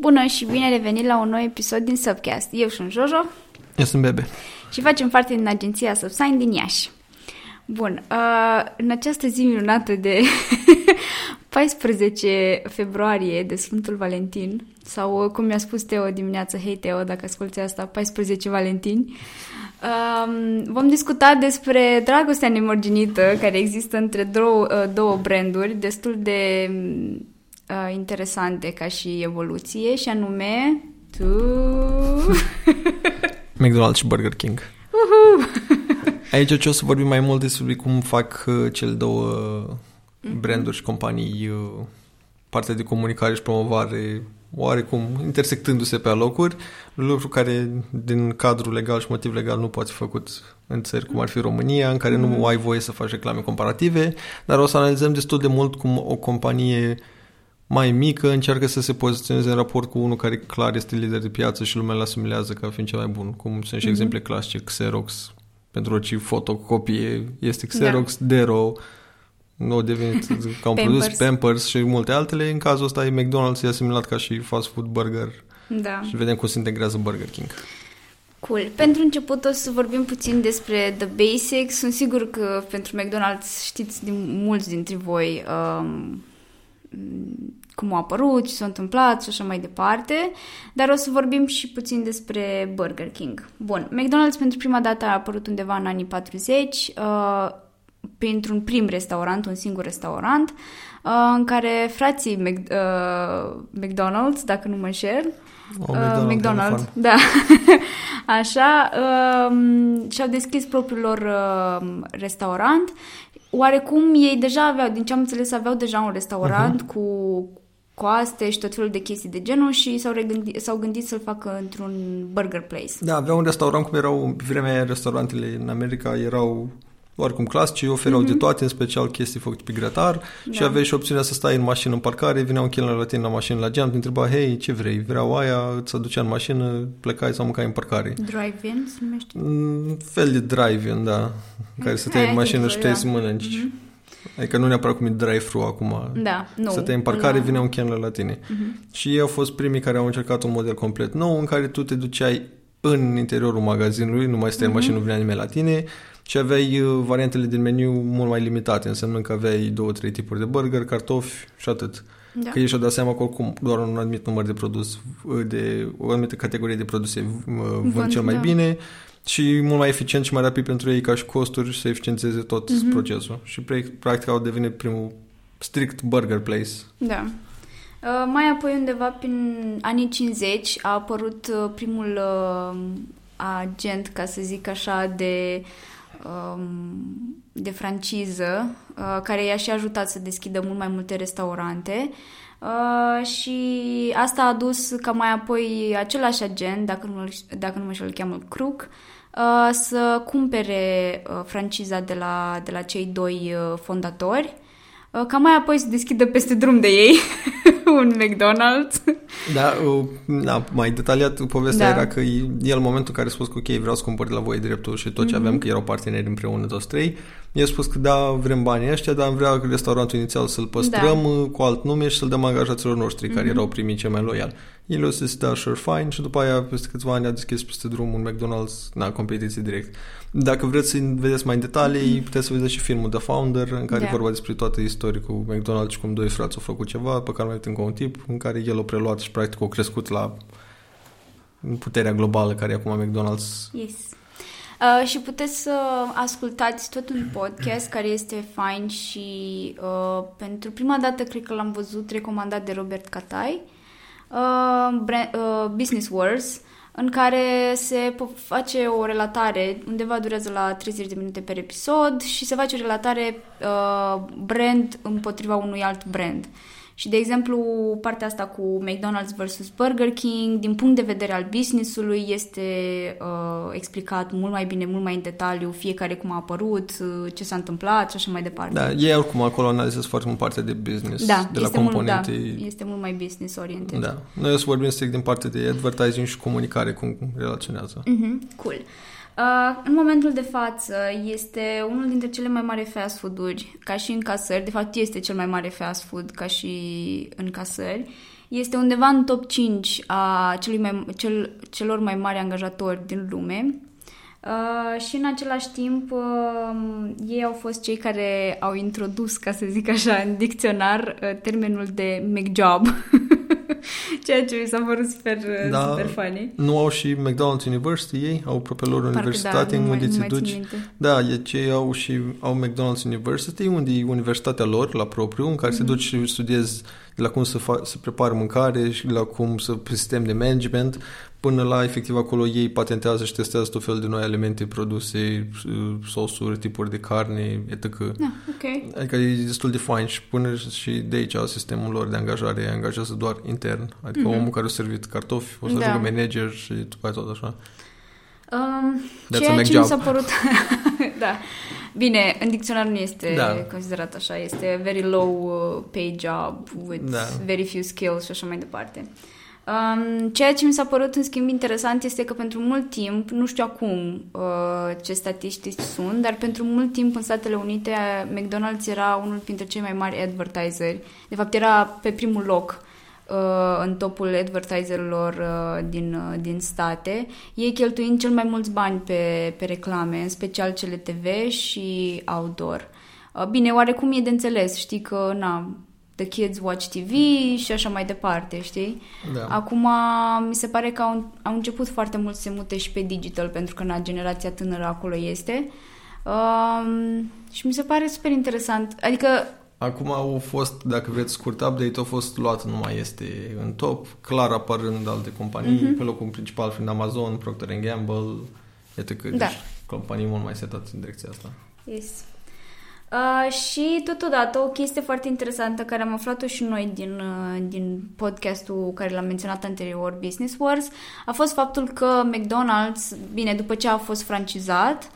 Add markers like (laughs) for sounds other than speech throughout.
Bună și bine revenit la un nou episod din Subcast. Eu sunt Jojo. Eu sunt Bebe. Și facem parte din agenția Subsign din Iași. Bun, uh, în această zi minunată de (laughs) 14 februarie de Sfântul Valentin, sau cum mi-a spus Teo dimineață, hei Teo, dacă asculti asta, 14 Valentini, um, vom discuta despre dragostea nemărginită care există între două, uh, două branduri destul de uh, interesante ca și evoluție, și anume tu... (laughs) McDonald's și Burger King. (laughs) Aici ce o să vorbim mai mult despre cum fac uh, cele două branduri și companii uh, partea de comunicare și promovare oarecum intersectându-se pe alocuri, lucru care din cadrul legal și motiv legal nu poate fi făcut în țări cum ar fi România, în care mm-hmm. nu ai voie să faci reclame comparative, dar o să analizăm destul de mult cum o companie mai mică încearcă să se poziționeze în raport cu unul care clar este lider de piață și lumea îl asimilează ca fiind cel mai bun, cum sunt și mm-hmm. exemple clasice, Xerox, pentru orice fotocopie este Xerox, da. Dero, nu (laughs) au devenit ca un produs Pampers și multe altele. În cazul ăsta e McDonald's e asimilat ca și fast food burger. Da. Și vedem cum se integrează Burger King. Cool. Pentru început o să vorbim puțin despre The Basics. Sunt sigur că pentru McDonald's știți din mulți dintre voi um, cum au apărut, ce s-a întâmplat și așa mai departe, dar o să vorbim și puțin despre Burger King. Bun, McDonald's pentru prima dată a apărut undeva în anii 40, uh, printr-un prim restaurant, un singur restaurant, uh, în care frații Mac, uh, McDonald's, dacă nu mă înșel, oh, McDonald's, McDonald's da, (laughs) așa, uh, și-au deschis propriul lor uh, restaurant. Oarecum ei deja aveau, din ce am înțeles, aveau deja un restaurant uh-huh. cu coaste și tot felul de chestii de genul și s-au, regândit, s-au gândit să-l facă într-un burger place. Da, aveau un restaurant cum erau, pe vremea aia, restaurantele în America erau oricum clasici, oferau mm-hmm. de mhm. toate, în special chestii făcute pe grătar da. și aveai și opțiunea să stai în mașină în parcare, vinea un chelner la tine la mașină la geam, te întreba, hei, ce vrei? Vreau aia, îți aducea în mașină, plecai sau mâncai în parcare. Drive-in se numește? Un fel de drive-in, da, care să te în mașină și te să mănânci. Mm-hmm. Adică nu neapărat cum e drive-thru acum. Da, nu. Să te în parcare, la... vine un chelner la tine. Mm-hmm. Și ei au fost primii care au încercat un model complet nou în care tu te duceai în interiorul magazinului, nu mai stai mm-hmm. în mașină, nu venea nimeni la tine, și aveai uh, variantele din meniu mult mai limitate, înseamnă că aveai două, trei tipuri de burger, cartofi și atât. Da. Că ei și-au dat seama că oricum doar un anumit număr de produs, uh, de o anumită categorie de produse uh, vând cel mai da. bine și mult mai eficient și mai rapid pentru ei ca și costuri și să eficientizeze tot mm-hmm. procesul. Și practic au devenit primul strict burger place. Da. Uh, mai apoi undeva prin anii 50 a apărut uh, primul uh, agent, ca să zic așa, de Um, de franciză uh, care i-a și ajutat să deschidă mult mai multe restaurante. Uh, și asta a dus ca mai apoi același agent, dacă nu, dacă nu mă știu, îl cheamă Crook, uh, să cumpere franciza de la, de la cei doi fondatori ca mai apoi să deschidă peste drum de ei (laughs) un McDonald's. (laughs) Da, da, mai detaliat povestea da. era că el în momentul în care a spus că ok, vreau să cumpăr la voi dreptul și tot ce mm-hmm. aveam, că erau parteneri împreună toți trei, i-a spus că da, vrem banii ăștia, dar am vrea restaurantul inițial să-l păstrăm da. cu alt nume și să-l dăm angajaților noștri, mm-hmm. care mhm. erau primii cei mai loiali. El a zis, da, sure, fine, și după aia, peste câțiva ani, a deschis peste drum un McDonald's, na, competiție direct. Dacă vreți să vedeți mai în detalii, mm-hmm. puteți să vedeți și filmul The Founder, în care yeah. e vorba despre toată istoria cu McDonald's și cum doi frați au făcut ceva, pe care mai încă un tip, în care el a preluat și practic a crescut la puterea globală care e acum McDonald's. Yes. Uh, și puteți să ascultați tot un podcast care este fain și uh, pentru prima dată cred că l-am văzut recomandat de Robert Catai, uh, brand, uh, Business Wars, în care se face o relatare, undeva durează la 30 de minute per episod și se face o relatare uh, brand împotriva unui alt brand. Uh, și, de exemplu, partea asta cu McDonald's versus Burger King, din punct de vedere al businessului, este uh, explicat mult mai bine, mult mai în detaliu, fiecare cum a apărut, uh, ce s-a întâmplat și așa mai departe. Da, ei oricum acolo analizează foarte mult partea de business, da, de la componente. Mult, da, este mult mai business orientat. Da. Noi o să vorbim strict din partea de advertising și comunicare, cum relaționează. Mm-hmm, cool. Uh, în momentul de față este unul dintre cele mai mari fast food-uri, ca și în casări, de fapt este cel mai mare fast food ca și în casări, Este undeva în top 5 a celui mai, cel, celor mai mari angajatori din lume. Uh, și în același timp uh, ei au fost cei care au introdus, ca să zic așa, în dicționar uh, termenul de McJob. (laughs) (laughs) Ceea ce mi s-a părut super, da, super funny. Nu au și McDonald's University ei? Au propriul lor universitate da, unde ți duci? Da, e ce au și au McDonald's University, unde e universitatea lor la propriu, în care mm-hmm. se mhm. duci și studiezi de la cum să, fa- să prepară mâncare și la cum să sistem de management, până la efectiv acolo ei patentează și testează tot felul de noi elemente, produse, sosuri, tipuri de carne, etc. Da, ok. Adică e destul de fain și până și de aici sistemul lor de angajare angajează doar intern. Adică mm-hmm. omul care a servit cartofi o să da. ajungă manager și după aceea tot așa. Um, ceea ce mi s-a părut... (laughs) da. Bine, în dicționar nu este da. considerat așa. Este very low uh, pay job with da. very few skills și așa mai departe. Um, ceea ce mi s-a părut în schimb interesant este că pentru mult timp, nu știu acum uh, ce statistici sunt, dar pentru mult timp în Statele Unite McDonald's era unul dintre cei mai mari advertiseri. De fapt era pe primul loc uh, în topul advertiserilor uh, din, uh, din state, ei cheltuind cel mai mulți bani pe, pe reclame, în special cele TV și outdoor. Uh, bine, oarecum e de înțeles, știi că na, The Kids Watch TV și așa mai departe, știi? Da. Acum mi se pare că au, au început foarte mult să se mute și pe digital, pentru că na, generația tânără acolo este. Um, și mi se pare super interesant. Adică Acum au fost, dacă vreți scurt update, au fost luat, nu mai este în top, clar apărând alte companii, mm-hmm. pe locul principal fiind Amazon, Procter Gamble, etc. Da. Deci companii mult mai setate în direcția asta. Yes. Uh, și totodată o chestie foarte interesantă care am aflat-o și noi din, uh, din podcastul care l-am menționat anterior, Business Wars, a fost faptul că McDonald's, bine, după ce a fost francizat,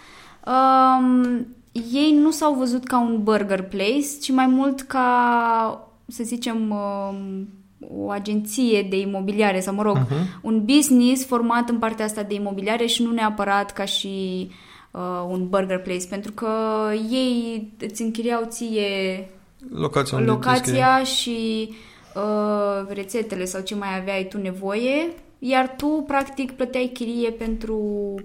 um, ei nu s-au văzut ca un burger place, ci mai mult ca, să zicem, um, o agenție de imobiliare sau, mă rog, uh-huh. un business format în partea asta de imobiliare și nu neapărat ca și uh, un burger place, pentru că ei îți închiriau ție locația, locația și uh, rețetele sau ce mai aveai tu nevoie iar tu, practic, plăteai chirie pentru,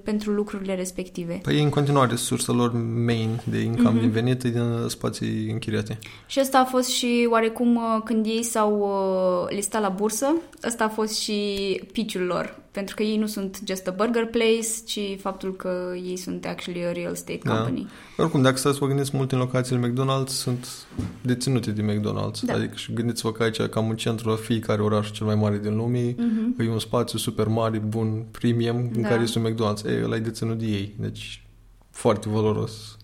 pentru lucrurile respective. Păi în continuare sursa lor main de income mm-hmm. din venit din spații închiriate. Și asta a fost și oarecum uh, când ei s-au uh, listat la bursă, ăsta a fost și pitch lor pentru că ei nu sunt just a burger place, ci faptul că ei sunt actually a real estate da. company. Da. Oricum, dacă stați să vă gândiți, multe în locațiile McDonald's sunt deținute de McDonald's. Da. Adică și gândiți-vă că aici, cam în centru, fiecare oraș cel mai mare din lume, mm-hmm. e un spațiu super mare, bun, premium, în da. care este un McDonald's. Ei, ăla e deținut de ei. Deci, foarte valoros.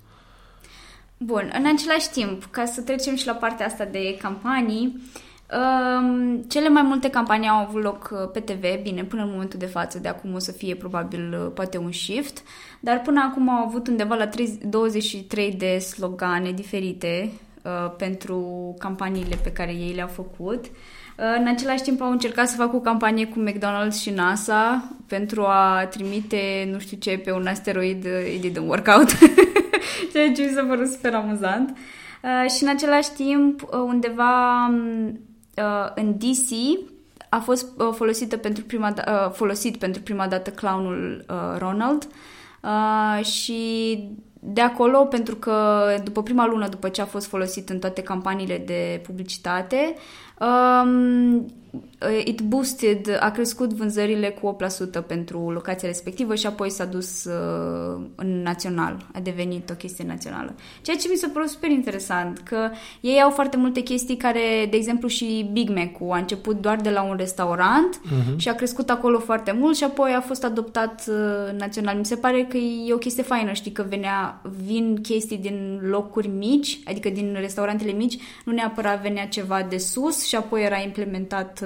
Bun, în același timp, ca să trecem și la partea asta de campanii, uh, Um, cele mai multe campanii au avut loc uh, pe TV, bine, până în momentul de față, de acum o să fie probabil uh, poate un shift, dar până acum au avut undeva la 3, 23 de slogane diferite uh, pentru campaniile pe care ei le-au făcut. Uh, în același timp au încercat să facă o campanie cu McDonald's și NASA pentru a trimite nu știu ce pe un asteroid, it didn't work out, (laughs) ceea ce mi s-a părut super amuzant. Uh, și în același timp, undeva um, uh, în DC a fost uh, folosită pentru prima da- uh, folosit pentru prima dată clownul uh, Ronald. Uh, și de acolo, pentru că după prima lună după ce a fost folosit în toate campaniile de publicitate, um, Uh, it boosted, a crescut vânzările cu 8% pentru locația respectivă și apoi s-a dus uh, în național, a devenit o chestie națională. Ceea ce mi s-a părut super interesant, că ei au foarte multe chestii care, de exemplu și Big Mac-ul a început doar de la un restaurant uh-huh. și a crescut acolo foarte mult și apoi a fost adoptat uh, național. Mi se pare că e o chestie faină, știi, că venea, vin chestii din locuri mici, adică din restaurantele mici, nu neapărat venea ceva de sus și apoi era implementat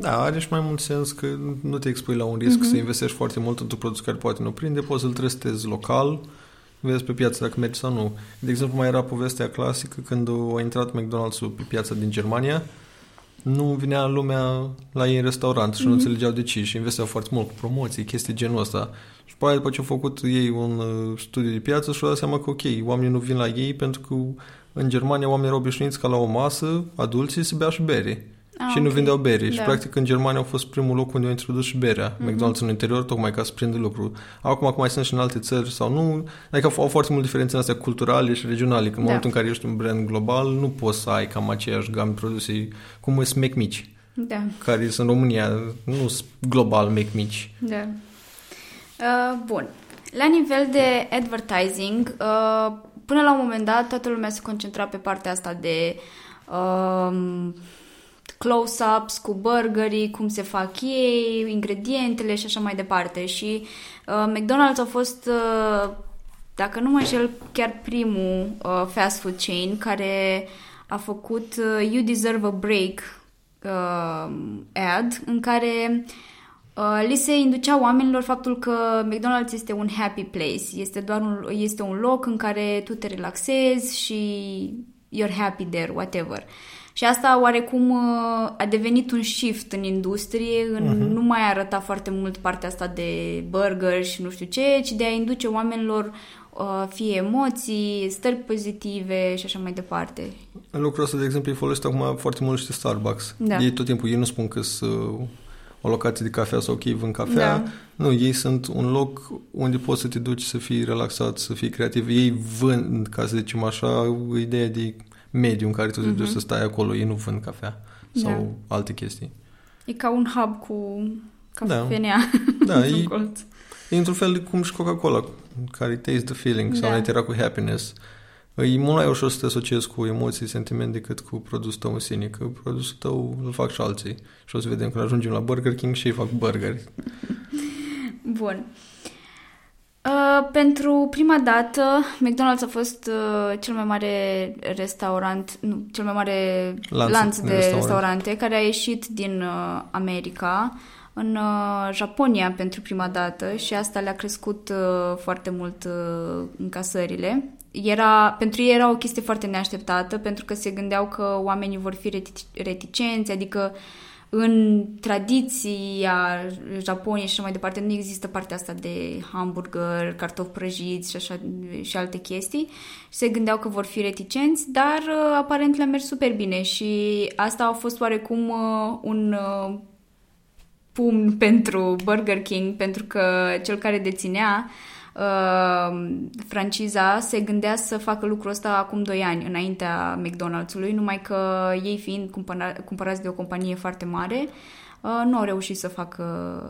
da, are și mai mult sens că nu te expui la un risc uh-huh. să investești foarte mult într-un produs care poate nu prinde, poți să-l testezi local, vezi pe piață dacă merge sau nu. De exemplu, mai era povestea clasică când a intrat McDonald's-ul pe piața din Germania, nu vinea lumea la ei în restaurant și mm-hmm. nu mhm. înțelegeau de ce și investeau foarte mult cu promoții, chestii genul ăsta. Și pe aia, după ce au făcut ei un uh, studiu de piață și-au dat seama că ok, oamenii nu vin la ei pentru că în Germania oamenii erau obișnuiți ca la o masă, adulții, să bea și bere. Ah, și nu ok. vindeau bere. Și Da. practic în Germania au fost primul loc unde au introdus și berea. Mhm. McDonald's în interior, tocmai ca să prindă lucru. Acum, acum mai sunt și în alte țări sau nu. Adică au, au foarte multe diferențe în astea culturale și regionale. Că în Da. momentul în care ești un brand global, nu poți să ai cam aceeași gamă de produse cum sunt Mac mici, Da, care sunt în România, nu sunt global Mac mici. da. Uh, bun. La nivel de advertising, uh, până la un moment dat, toată lumea se concentra pe partea asta de um, close-ups cu burgerii, cum se fac ei, ingredientele și așa mai departe. Și uh, McDonald's a fost, uh, dacă nu mă înșel, chiar primul uh, fast food chain care a făcut uh, You Deserve a Break uh, ad în care uh, li se inducea oamenilor faptul că McDonald's este un happy place, este doar un, este un loc în care tu te relaxezi și you're happy there, whatever. Și asta oarecum uh, a devenit un shift în industrie, în uh-huh. nu mai arăta foarte mult partea asta de burger și nu știu ce, ci de a induce oamenilor uh, fie emoții, stări pozitive și așa mai departe. În lucrul ăsta, de exemplu, îi folosit acum foarte mult și Starbucks. Da. Ei tot timpul, ei nu spun că sunt uh, o locație de cafea sau ok în cafea. Da. Nu, ei sunt un loc unde poți să te duci să fii relaxat, să fii creativ. Ei vând, ca să zicem așa, ideea de mediu în care tu te duci să stai acolo. Ei nu vând cafea sau alte chestii. E ca un hub cu cafenea. Da, (laughs) într-un e, colț. e într-un fel de cum și Coca-Cola, care taste the feeling, sau Da. da. era cu happiness. E mult mai ușor să te asociezi cu emoții, sentiment decât cu produsul tău în sine, că produsul tău îl fac și alții. Și o să vedem când ajungem la Burger King și ei fac burgeri. Bun. Uh, pentru prima dată, McDonald's a fost uh, cel mai mare restaurant, nu, cel mai mare Lanț lanț, de de restaurante. restaurante care a ieșit din uh, America în uh, Japonia pentru prima dată și asta le-a crescut uh, foarte mult uh, încasările. Era, pentru ei era o chestie foarte neașteptată pentru că se gândeau că oamenii vor fi reti- reticenți, adică în tradiția Japoniei și așa mai departe nu există partea asta de hamburger, cartofi prăjiți și, așa, și alte chestii. Și se gândeau că vor fi reticenți, dar uh, aparent le-a mers super bine și asta a fost oarecum uh, un uh, pumn pentru Burger King pentru că cel care deținea uh, franciza se gândea să facă lucrul ăsta acum 2 ani înaintea McDonald's-ului, numai că ei fiind cumpăra- cumpărați de o companie foarte mare, uh, nu au reușit să facă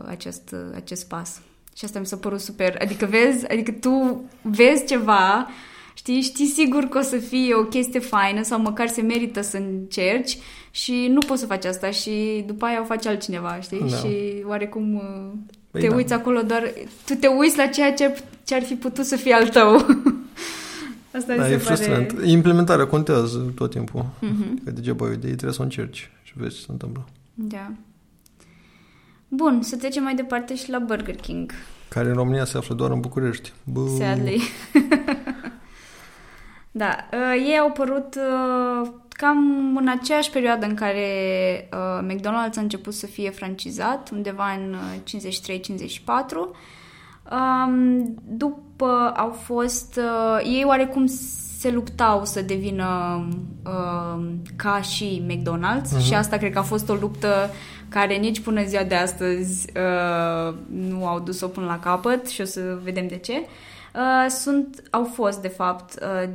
acest, acest pas. Și asta mi s-a părut super. Adică vezi, adică tu vezi ceva, știi, știi sigur că o să fie o chestie faină sau măcar se merită să încerci și nu poți să faci asta și după aia o face altcineva, știi? Da. Și oarecum uh, Păi te da. uiți acolo doar... Tu te uiți la ceea ce, ce ar fi putut să fie al tău. (laughs) Asta Da, mi se e pare... frustrant. Implementarea contează tot timpul. Mhm. Că degeaba ai o idee, trebuie să o încerci și vezi ce se întâmplă. Da. Bun, să trecem mai departe și la Burger King, Care în România se află doar în București. Bă, sadly. (laughs) da, uh, ei au apărut uh, cam în aceeași perioadă în care uh, McDonald's a început să fie francizat, undeva în uh, 53-54. Um, după au fost... Uh, ei oarecum se luptau să devină uh, ca și McDonald's Mhm. și asta cred că a fost o luptă care nici până ziua de astăzi uh, nu au dus-o până la capăt și o să vedem de ce. Uh, sunt, au fost, de fapt, uh,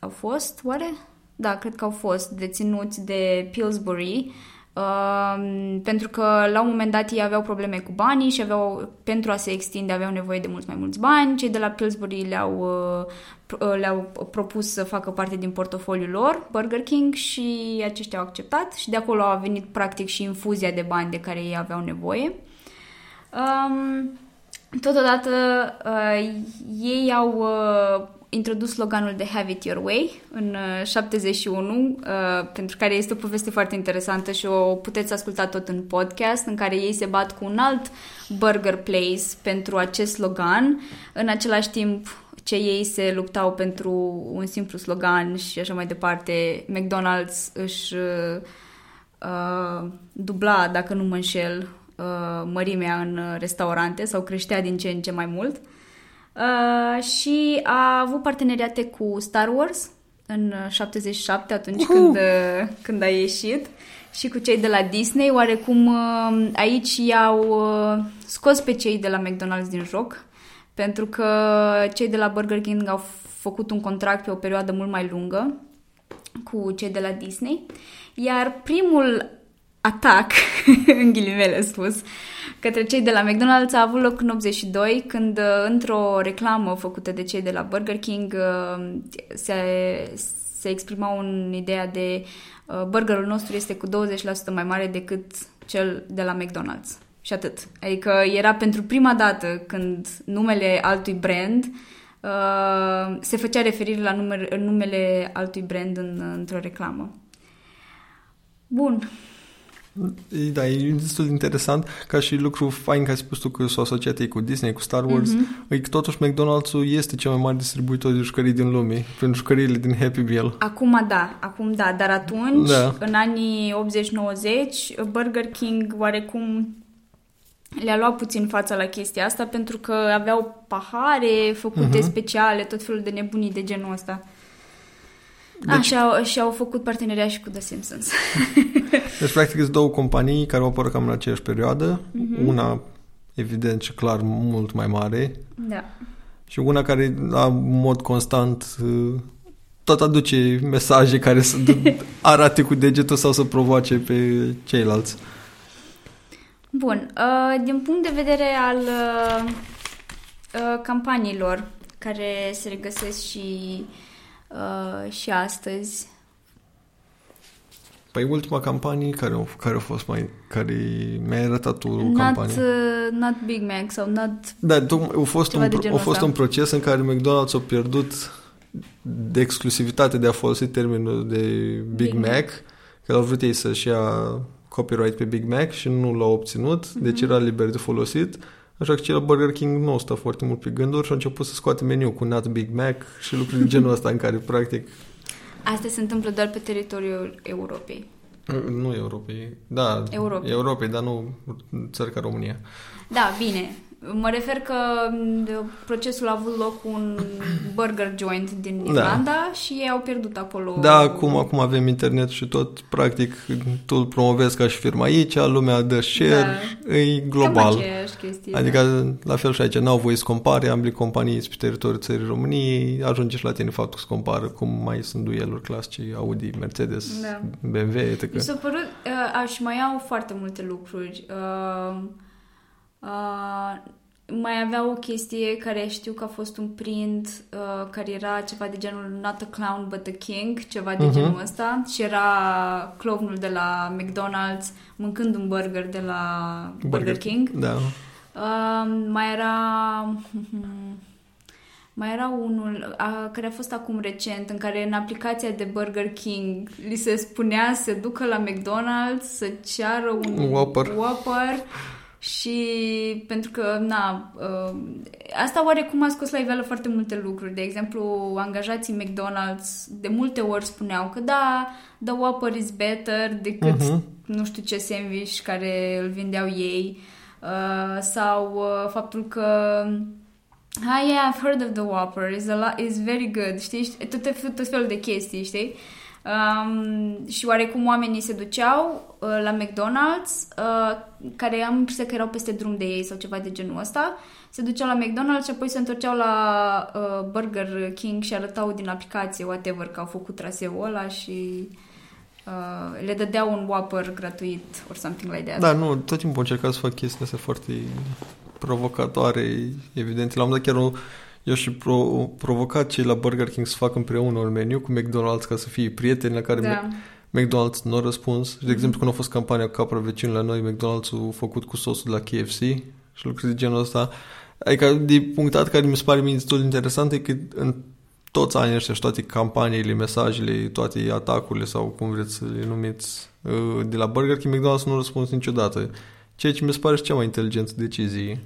au fost, oare? Da, cred că au fost deținuți de Pillsbury uh, pentru că la un moment dat ei aveau probleme cu banii și aveau, pentru a se extinde aveau nevoie de mulți mai mulți bani. Cei de la Pillsbury le-au, uh, pro- uh, le-au propus să facă parte din portofoliul lor, Burger King, și aceștia au acceptat și de acolo a venit practic și infuzia de bani de care ei aveau nevoie. Um, totodată, uh, ei au uh, introdus sloganul de Have it your way în uh, 71, uh, pentru care este o poveste foarte interesantă și o puteți asculta tot în podcast, în care ei se bat cu un alt burger place pentru acest slogan. În același timp, ce ei se luptau pentru un simplu slogan și așa mai departe, McDonald's își uh, uh, dubla, dacă nu mă înșel, uh, mărimea în uh, restaurante sau creștea din ce în ce mai mult. Uh, și a avut parteneriate cu Star Wars în uh, 77, atunci când, uh, când a ieșit. și cu cei de la Disney. Oarecum uh, aici i-au uh, scos pe cei de la McDonald's din joc, pentru că cei de la Burger King au făcut un contract pe o perioadă mult mai lungă cu cei de la Disney. Iar primul atac, (laughs) în ghilimele spus, către cei de la McDonald's a avut loc în 82, când uh, într-o reclamă făcută de cei de la Burger King uh, se, se exprima un ideea de uh, burgerul nostru este cu 20% mai mare decât cel de la McDonald's. Și atât. Adică era pentru prima dată când numele altui brand uh, se făcea referire la numele, numele altui brand în, într-o reclamă. Bun. Da, e destul de interesant ca și lucru fain că ai spus tu că s-au asociat ei cu Disney, cu Star Wars. Mm-hmm. E că totuși McDonald's-ul este cel mai mare distribuitor de jucării din lume, pentru jucăriile din Happy Meal. Acum da, acum da, dar atunci, da. în anii 80-90, Burger King oarecum le-a luat puțin fața la chestia asta pentru că aveau pahare făcute uh-huh. speciale, tot felul de nebunii de genul ăsta. Deci... Așa, și au făcut parteneria și cu The Simpsons. (laughs) deci, practic, sunt două companii care au apărut cam în aceeași perioadă. Uh-huh. Una, evident și clar, mult mai mare. Da. Și una care, la mod constant, tot aduce mesaje care să (laughs) arate cu degetul sau să provoace pe ceilalți. Bun. Uh, din punct de vedere al uh, uh, campaniilor care se regăsesc și, uh, și astăzi. Păi ultima campanie care, au, care a fost mai... care mi-a arătat o not, campanie. Uh, not Big Mac sau not... Da, a fost, un, a fost un proces în care McDonald's a pierdut de exclusivitate de a folosi termenul de Big, Big Mac, Mac, că au vrut ei să-și ia copyright pe Big Mac și nu l-au obținut, mm-hmm. deci era liber de folosit. Așa că cel Burger King nu stă foarte mult pe gânduri și a început să scoate meniu cu Not Big Mac și lucruri de genul ăsta în care practic... Asta se întâmplă doar pe teritoriul Europei. Nu Europei, da, Europei, Europei dar nu țări ca România. Da, bine. Mă refer că procesul a avut loc un burger joint din da. Irlanda da. și ei au pierdut acolo. Da, acum, acum avem internet și tot, practic, tu îl promovezi ca și firma aici, lumea dă share, da. e global. chestie, adică, da. la fel și aici, n-au voie să compare, ambele companii pe teritoriul țării României, ajunge și la tine faptul că se compară cum mai sunt dueluri clasice, Audi, Mercedes, da. BMW, etc. Mi s-a părut, uh, aș mai au foarte multe lucruri. Uh, Uh, mai avea o chestie care știu că a fost un print uh, care era ceva de genul Not a clown but a king, ceva de uh-huh. genul ăsta și era clownul de la McDonald's mâncând un burger de la Burger, Burger King. Da. Uh, mai era (laughs) mai era unul a, care a fost acum recent în care în aplicația de Burger King li se spunea să ducă la McDonald's să ceară un Whopper. Whopper și pentru că, na, uh, asta oarecum a scos la iveală foarte multe lucruri. De exemplu, angajații McDonald's de multe ori spuneau că da, the Whopper is better decât uh-huh. nu știu ce sandwich care îl vindeau ei. Uh, sau uh, faptul că Ah, yeah, I've heard of the Whopper. It's, a lot, it's very good, știi? Tot, tot felul de chestii, știi? Um, și oarecum oamenii se duceau uh, la McDonald's, uh, care am impresia că erau peste drum de ei sau ceva de genul ăsta, se duceau la McDonald's și apoi se întorceau la uh, Burger King și arătau din aplicație, whatever, că au făcut traseul ăla și uh, le dădeau un Whopper gratuit or something like that. Da, nu, tot timpul încercat să fac chestii astea foarte provocatoare, evident. L-am dat chiar un eu și pro, provocat cei la Burger King să facă împreună un meniu cu McDonald's ca să fie prieteni la care da. McDonald's nu a răspuns. De exemplu, când a fost campania Capra vecinul la noi, McDonald's a făcut cu sosul de la KFC și lucruri de genul ăsta. Adică, de punctat care mi se pare mie destul de interesant e că în toți anii ăștia și toate campaniile, mesajele, toate atacurile sau cum vreți să le numiți uh, de la Burger King, McDonald's nu a răspuns niciodată. Ceea ce mi se pare și cea mai inteligentă decizie.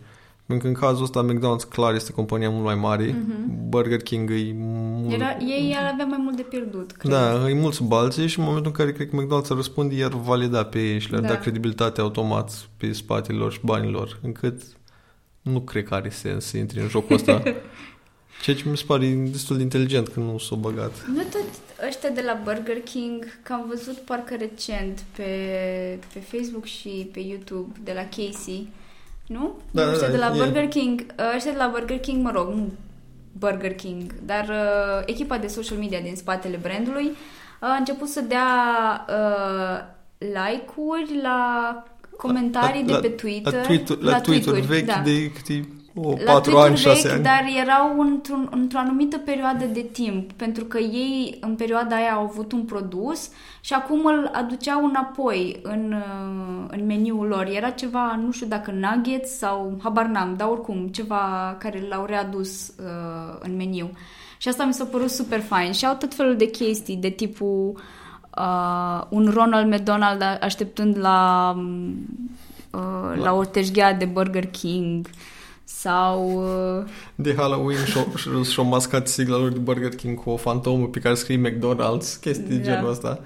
Pentru că în cazul ăsta McDonald's clar este compania mult mai mare, uh-huh. Burger King e mult... Era, ei ar avea mai mult de pierdut, cred. Da, e mulți balții și în momentul în care cred că McDonald's răspunde, iar valida pe ei și le-ar da. da credibilitate automat pe spatele lor și banilor, încât nu cred că are sens să intri în jocul ăsta. (laughs) Ceea ce mi se pare destul de inteligent că nu s-o băgat. Nu tot ăștia de la Burger King, că am văzut parcă recent pe, pe Facebook și pe YouTube de la Casey, nu? Da, ăștia da, de la e. Burger King, ăștia de la Burger King, mă rog, nu Burger King, dar uh, echipa de social media din spatele brandului a început să dea uh, like-uri la comentarii la, de pe Twitter. La, tweet, la, la tweet-uri vechi da. de câte o, la 4 ani, 6 vechi, ani. dar erau într-un, într-o anumită perioadă de timp, pentru că ei în perioada aia au avut un produs și acum îl aduceau înapoi în, uh, în meniul lor. Era ceva, nu știu dacă nuggets sau habar n-am, dar oricum ceva care l-au readus uh, în meniu. Și asta mi s-a părut super fain. Și au tot felul de chestii, de tipul uh, un Ronald McDonald așteptând la, uh, la o teșghea de Burger King sau... Uh, De Halloween și-au, și-au mascat sigla lor de Burger King cu o fantomă pe care scrie McDonald's, chestii de Da. genul ăsta.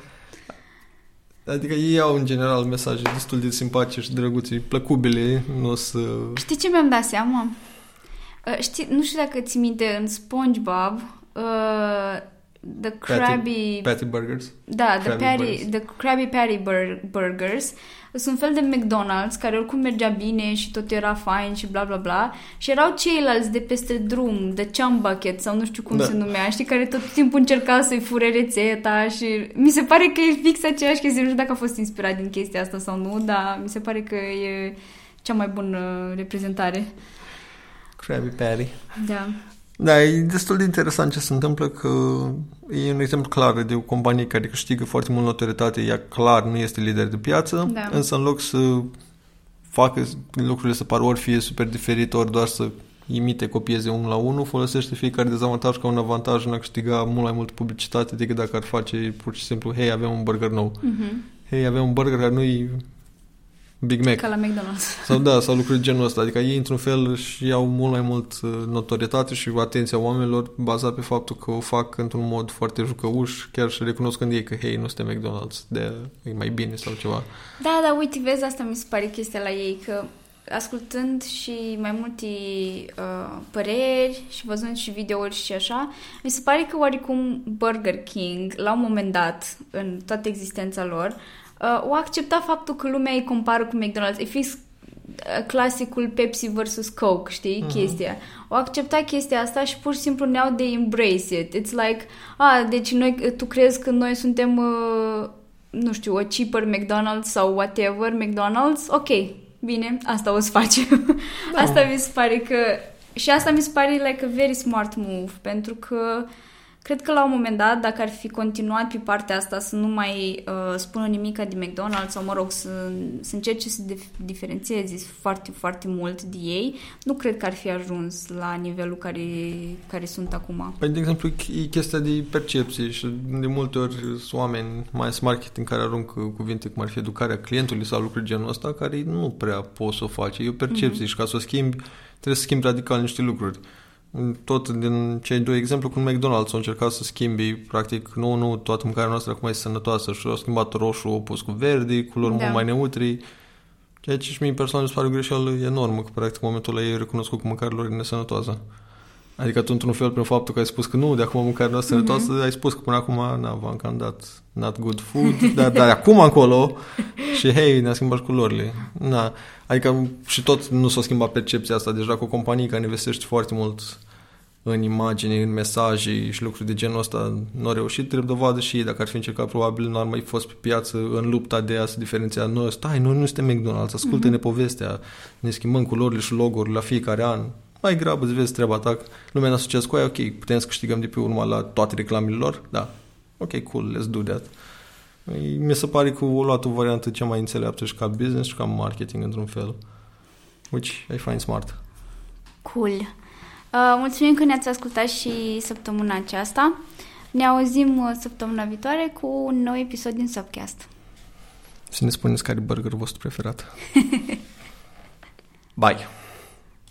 Adică ei au în general mesaje destul de simpatice și drăguțe, plăcubile, nu o să... Știi ce mi-am dat seama? Uh, știi, nu știu dacă ți minte în SpongeBob uh, The Krabby... Patty Burgers. Da, the, Krabby patty, Burgers. the Krabby Patty bur- Burgers sunt un fel de McDonald's care oricum mergea bine și tot era fain și bla bla bla și erau ceilalți de peste drum, de Chum Bucket sau nu știu cum Da. se numea, știi, care tot timpul încercau să-i fure rețeta și mi se pare că e fix aceeași chestie, nu știu dacă a fost inspirat din chestia asta sau nu, dar mi se pare că e cea mai bună reprezentare. Krabby Patty. Da. Da, e destul de interesant ce se întâmplă că e un exemplu clar de o companie care câștigă foarte mult notorietate, ea clar nu este lider de piață, Da. însă în loc să facă lucrurile să pară ori fie super diferit, ori doar să imite, copieze unul la unul, folosește fiecare dezavantaj ca un avantaj în a câștiga mult mai multă publicitate decât dacă ar face pur și simplu, hei, avem un burger nou. Mhm. Hei, avem un burger care nu-i Big Mac. Ca la McDonald's. (laughs) Sau da, sau lucruri de genul ăsta. Adică ei, într-un fel, își iau mult mai mult uh, notorietate și atenția oamenilor bazat pe faptul că o fac într-un mod foarte jucăuș, chiar și recunoscând ei că, hei, nu suntem McDonald's, de e mai bine sau ceva. Da, da, uite, vezi, asta mi se pare chestia la ei, că ascultând și mai multe uh, păreri și văzând și videouri și așa, mi se pare că oarecum Burger King, la un moment dat, în toată existența lor, uh, o accepta faptul că lumea îi compară cu McDonald's. E fix uh, clasicul Pepsi versus Coke, știi, Mhm. chestia. O accepta chestia asta și pur și simplu ne-au de embrace it. It's like, a, deci noi, tu crezi că noi suntem, uh, nu știu, o cheaper McDonald's sau whatever McDonald's? Ok, bine, asta o să facem. Da. (laughs) Asta mi se pare că... Și asta mi se pare like a very smart move, pentru că cred că la un moment dat, dacă ar fi continuat pe partea asta să nu mai uh, spună nimic de McDonald's sau, mă rog, să, să încerce să dif- diferențieze foarte, foarte mult de ei, nu cred că ar fi ajuns la nivelul care, care sunt acum. Păi, de exemplu, e chestia de percepție și de multe ori sunt oameni, mai ales marketing, care aruncă cuvinte cum ar fi educarea clientului sau lucruri genul ăsta, care nu prea poți să o faci. E o percepție mm-hmm. și ca să o schimbi, trebuie să schimbi radical niște lucruri. Tot din cei doi exemplu, cu McDonald's au încercat să schimbi, practic, nu, nu, toată mâncarea noastră acum este sănătoasă și au schimbat roșu, au pus cu verde, culori Da. mult mai neutri, ceea ce și mie personal mi se pare o greșeală enormă, că practic în momentul ăla ei au recunoscut că mâncarea lor e nesănătoasă. Adică tu, într-un fel, prin faptul că ai spus că nu, de acum mâncarea noastră Mhm. sănătoasă, ai spus că până acum, na, v-am cam dat not good food, dar, dar acum încolo (laughs) și, hei, ne-a schimbat și culorile. Na, adică și tot nu s-a schimbat percepția asta. Deja cu o companie care investește foarte mult în imagini, în mesaje și lucruri de genul ăsta, nu au reușit, trebuie dovadă și ei, dacă ar fi încercat, probabil nu ar mai fost pe piață în lupta de a se diferenția. Noi, stai, noi nu suntem McDonald's, ascultă-ne povestea, ne schimbăm culorile și logo-urile la fiecare an, mai grabă îți vezi treaba ta, lumea ne asociază cu aia, ok, putem să câștigăm de pe urma la toate reclamele lor, da, ok, cool, let's do that. E- Mi se pare că o luat o variantă cea mai înțeleaptă și ca business și ca marketing într-un fel. Which I find smart. Cool. Uh, mulțumim că ne-ați ascultat și săptămâna aceasta. Ne auzim uh, săptămâna viitoare cu un nou episod din Subcast. Să ne spuneți care e burgerul vostru preferat. (laughs) Bye!